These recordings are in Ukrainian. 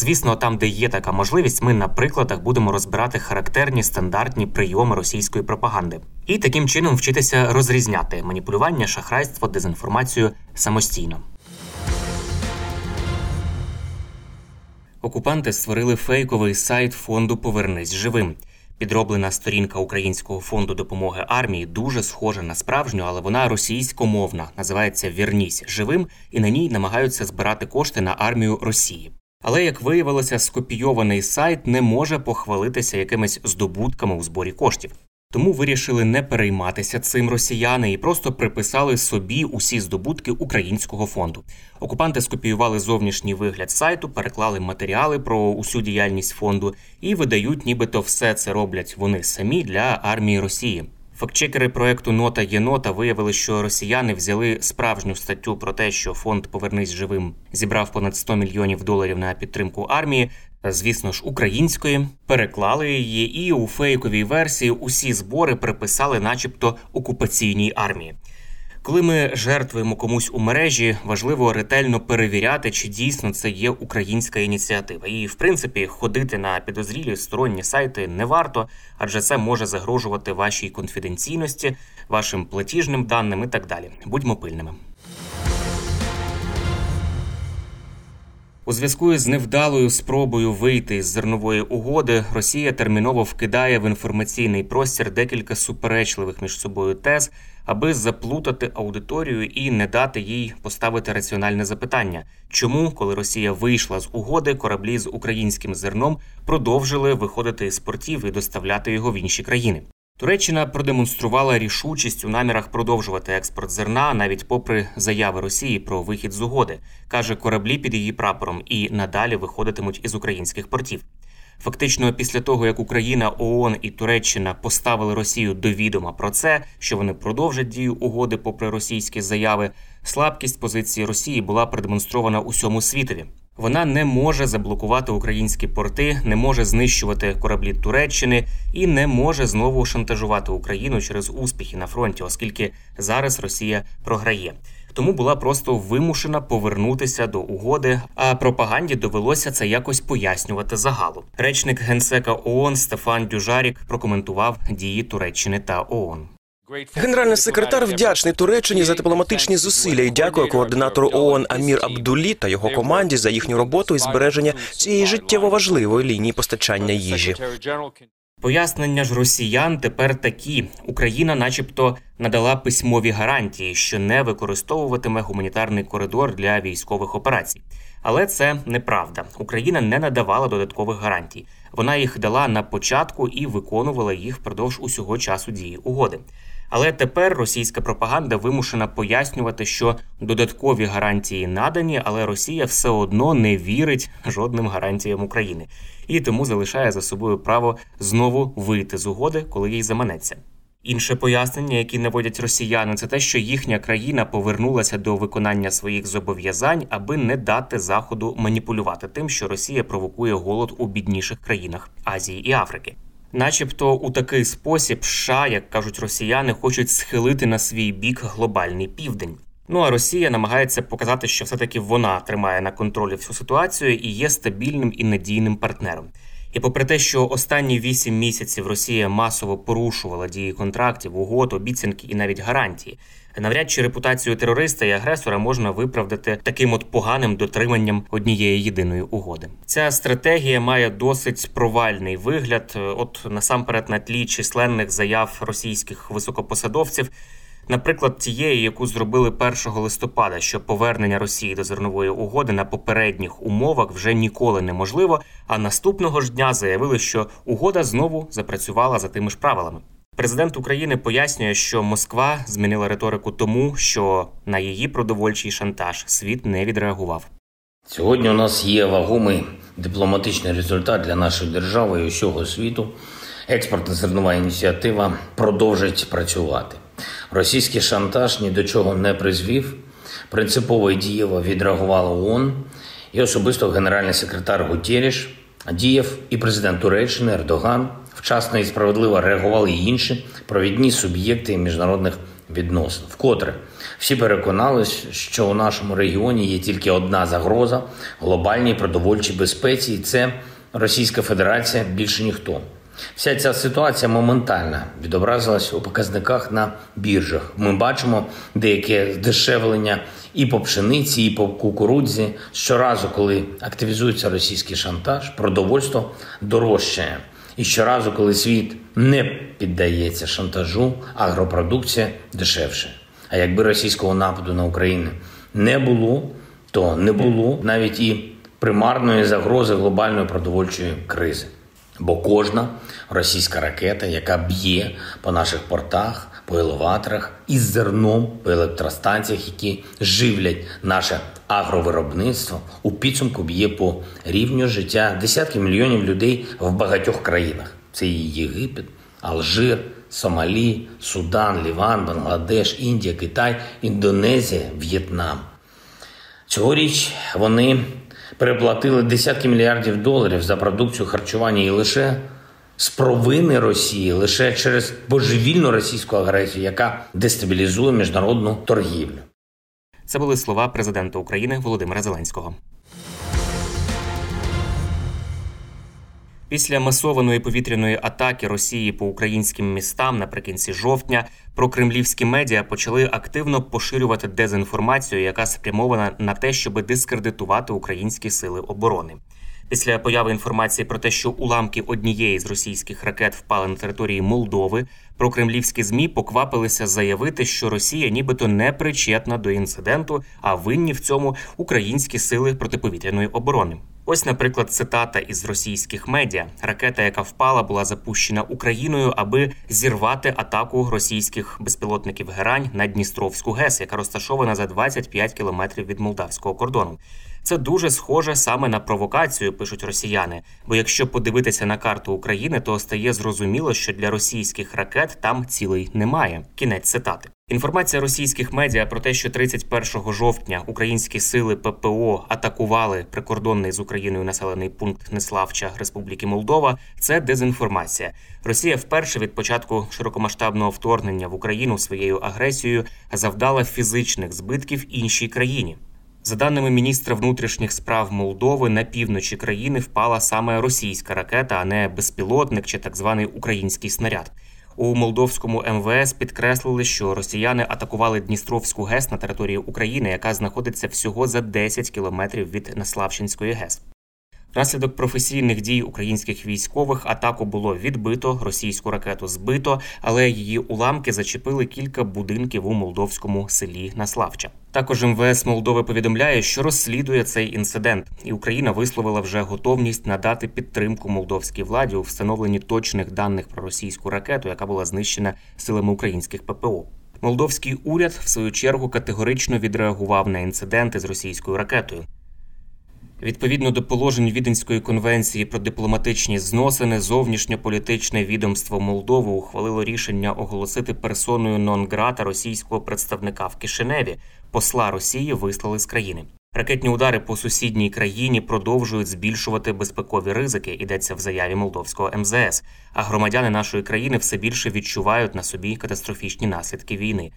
Звісно, там, де є така можливість, ми на прикладах будемо розбирати характерні стандартні прийоми російської пропаганди і таким чином вчитися розрізняти маніпулювання, шахрайство, дезінформацію самостійно. Окупанти створили фейковий сайт фонду Повернись живим. Підроблена сторінка Українського фонду допомоги армії дуже схожа на справжню, але вона російськомовна, називається Вірнісь живим, і на ній намагаються збирати кошти на армію Росії. Але як виявилося, скопійований сайт не може похвалитися якимись здобутками у зборі коштів. Тому вирішили не перейматися цим росіяни і просто приписали собі усі здобутки українського фонду. Окупанти скопіювали зовнішній вигляд сайту, переклали матеріали про усю діяльність фонду і видають, нібито все це роблять вони самі для армії Росії. Фактчекери проекту Нота Єнота виявили, що росіяни взяли справжню статтю про те, що фонд Повернись живим зібрав понад 100 мільйонів доларів на підтримку армії. Звісно ж, української переклали її, і у фейковій версії усі збори приписали, начебто, окупаційній армії. Коли ми жертвуємо комусь у мережі, важливо ретельно перевіряти, чи дійсно це є українська ініціатива. І в принципі ходити на підозрілі сторонні сайти не варто, адже це може загрожувати вашій конфіденційності, вашим платіжним даним і так далі. Будьмо пильними. У зв'язку із невдалою спробою вийти з зернової угоди, Росія терміново вкидає в інформаційний простір декілька суперечливих між собою тез, аби заплутати аудиторію і не дати їй поставити раціональне запитання, чому, коли Росія вийшла з угоди, кораблі з українським зерном продовжили виходити з портів і доставляти його в інші країни. Туреччина продемонструвала рішучість у намірах продовжувати експорт зерна навіть попри заяви Росії про вихід з угоди, каже кораблі під її прапором і надалі виходитимуть із українських портів. Фактично, після того як Україна, ООН і Туреччина поставили Росію до відома про це, що вони продовжать дію угоди, попри російські заяви, слабкість позиції Росії була продемонстрована усьому світові. Вона не може заблокувати українські порти, не може знищувати кораблі Туреччини і не може знову шантажувати Україну через успіхи на фронті, оскільки зараз Росія програє. Тому була просто вимушена повернутися до угоди. А пропаганді довелося це якось пояснювати загалу. Речник генсека ООН Стефан Дюжарік прокоментував дії Туреччини та ООН. Генеральний секретар вдячний Туреччині за дипломатичні зусилля і дякує координатору ООН Амір Абдулі та його команді за їхню роботу і збереження цієї життєво важливої лінії постачання їжі. Пояснення ж росіян тепер такі: Україна, начебто, надала письмові гарантії, що не використовуватиме гуманітарний коридор для військових операцій. Але це неправда. Україна не надавала додаткових гарантій. Вона їх дала на початку і виконувала їх впродовж усього часу дії угоди. Але тепер російська пропаганда вимушена пояснювати, що додаткові гарантії надані, але Росія все одно не вірить жодним гарантіям України і тому залишає за собою право знову вийти з угоди, коли їй заманеться. Інше пояснення, які наводять росіяни, це те, що їхня країна повернулася до виконання своїх зобов'язань, аби не дати заходу маніпулювати тим, що Росія провокує голод у бідніших країнах Азії і Африки. Начебто у такий спосіб США, як кажуть росіяни, хочуть схилити на свій бік глобальний південь. Ну а Росія намагається показати, що все таки вона тримає на контролі всю ситуацію і є стабільним і надійним партнером. І попри те, що останні вісім місяців Росія масово порушувала дії контрактів, угод, обіцянки і навіть гарантії, навряд чи репутацію терориста і агресора можна виправдати таким от поганим дотриманням однієї єдиної угоди. Ця стратегія має досить провальний вигляд. От насамперед на тлі численних заяв російських високопосадовців. Наприклад, тієї, яку зробили 1 листопада, що повернення Росії до зернової угоди на попередніх умовах вже ніколи неможливо. А наступного ж дня заявили, що угода знову запрацювала за тими ж правилами. Президент України пояснює, що Москва змінила риторику тому, що на її продовольчий шантаж світ не відреагував. Сьогодні у нас є вагомий дипломатичний результат для нашої держави і усього світу. Експортна зернова ініціатива продовжить працювати. Російський шантаж ні до чого не призвів. Принципово і дієво відреагувала ООН і особисто генеральний секретар Гутєріш, діяв і президент Туреччини Ердоган. Вчасно і справедливо реагували й інші провідні суб'єкти міжнародних відносин. Вкотре всі переконались, що у нашому регіоні є тільки одна загроза глобальній продовольчій безпеці, і це Російська Федерація більше ніхто. Вся ця ситуація моментально відобразилась у показниках на біржах. Ми бачимо деяке здешевлення і по пшениці, і по кукурудзі. Щоразу, коли активізується російський шантаж, продовольство дорожчає. І щоразу, коли світ не піддається шантажу, агропродукція дешевше. А якби російського нападу на Україну не було, то не було навіть і примарної загрози глобальної продовольчої кризи. Бо кожна російська ракета, яка б'є по наших портах, по елеваторах із зерном по електростанціях, які живлять наше агровиробництво, у підсумку б'є по рівню життя десятків мільйонів людей в багатьох країнах. Це і Єгипет, Алжир, Сомалі, Судан, Ліван, Бангладеш, Індія, Китай, Індонезія, В'єтнам. Цьогоріч вони переплатили десятки мільярдів доларів за продукцію харчування і лише з провини Росії, лише через божевільну російську агресію, яка дестабілізує міжнародну торгівлю. Це були слова президента України Володимира Зеленського. Після масованої повітряної атаки Росії по українським містам наприкінці жовтня прокремлівські медіа почали активно поширювати дезінформацію, яка спрямована на те, щоб дискредитувати українські сили оборони. Після появи інформації про те, що уламки однієї з російських ракет впали на території Молдови, прокремлівські змі поквапилися заявити, що Росія нібито не причетна до інциденту, а винні в цьому українські сили протиповітряної оборони. Ось, наприклад, цитата із російських медіа: ракета, яка впала, була запущена Україною, аби зірвати атаку російських безпілотників Герань на Дністровську ГЕС, яка розташована за 25 кілометрів від молдавського кордону. Це дуже схоже саме на провокацію, пишуть росіяни. Бо якщо подивитися на карту України, то стає зрозуміло, що для російських ракет там цілей немає. Кінець цитати. Інформація російських медіа про те, що 31 жовтня українські сили ППО атакували прикордонний з Україною населений пункт Неславча Республіки Молдова. Це дезінформація. Росія вперше від початку широкомасштабного вторгнення в Україну своєю агресією завдала фізичних збитків іншій країні. За даними міністра внутрішніх справ Молдови, на півночі країни впала саме російська ракета, а не безпілотник чи так званий український снаряд. У молдовському МВС підкреслили, що росіяни атакували Дністровську ГЕС на території України, яка знаходиться всього за 10 кілометрів від Наславщинської ГЕС. Внаслідок професійних дій українських військових атаку було відбито, російську ракету збито, але її уламки зачепили кілька будинків у молдовському селі Наславча. Також МВС Молдови повідомляє, що розслідує цей інцидент, і Україна висловила вже готовність надати підтримку молдовській владі у встановленні точних даних про російську ракету, яка була знищена силами українських ППО. Молдовський уряд в свою чергу категорично відреагував на інциденти з російською ракетою. Відповідно до положень Віденської конвенції про дипломатичні зносини, зовнішньополітичне відомство Молдови ухвалило рішення оголосити персоною нон-грата російського представника в Кишиневі. Посла Росії вислали з країни. Ракетні удари по сусідній країні продовжують збільшувати безпекові ризики. Йдеться в заяві молдовського МЗС. А громадяни нашої країни все більше відчувають на собі катастрофічні наслідки війни.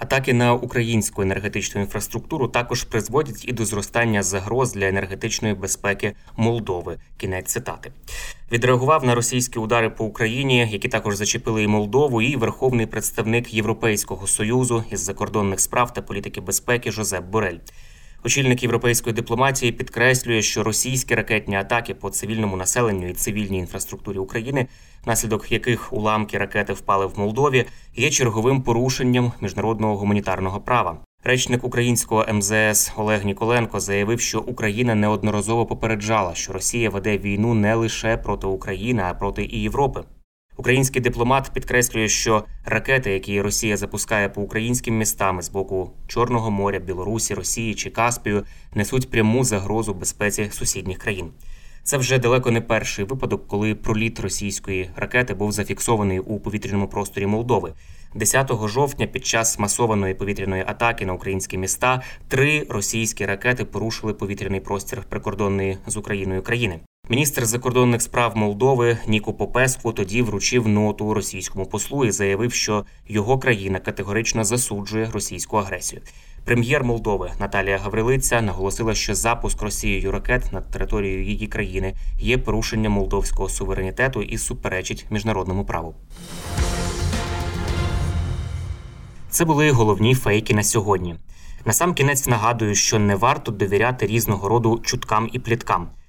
Атаки на українську енергетичну інфраструктуру також призводять і до зростання загроз для енергетичної безпеки Молдови. Кінець цитати відреагував на російські удари по Україні, які також зачепили і Молдову, і верховний представник Європейського союзу із закордонних справ та політики безпеки Жозеп Борель. Очільник європейської дипломатії підкреслює, що російські ракетні атаки по цивільному населенню і цивільній інфраструктурі України, внаслідок яких уламки ракети впали в Молдові, є черговим порушенням міжнародного гуманітарного права. Речник українського МЗС Олег Ніколенко заявив, що Україна неодноразово попереджала, що Росія веде війну не лише проти України, а проти і Європи. Український дипломат підкреслює, що ракети, які Росія запускає по українським містам з боку Чорного моря, Білорусі, Росії чи Каспію, несуть пряму загрозу безпеці сусідніх країн. Це вже далеко не перший випадок, коли проліт російської ракети був зафіксований у повітряному просторі Молдови. 10 жовтня під час масованої повітряної атаки на українські міста три російські ракети порушили повітряний простір прикордонної з Україною країни. Міністр закордонних справ Молдови Ніко Попеску тоді вручив ноту російському послу і заявив, що його країна категорично засуджує російську агресію. Прем'єр Молдови Наталія Гаврилиця наголосила, що запуск Росією ракет над територією її країни є порушенням молдовського суверенітету і суперечить міжнародному праву. Це були головні фейки на сьогодні. Насамкінець нагадую, що не варто довіряти різного роду чуткам і пліткам.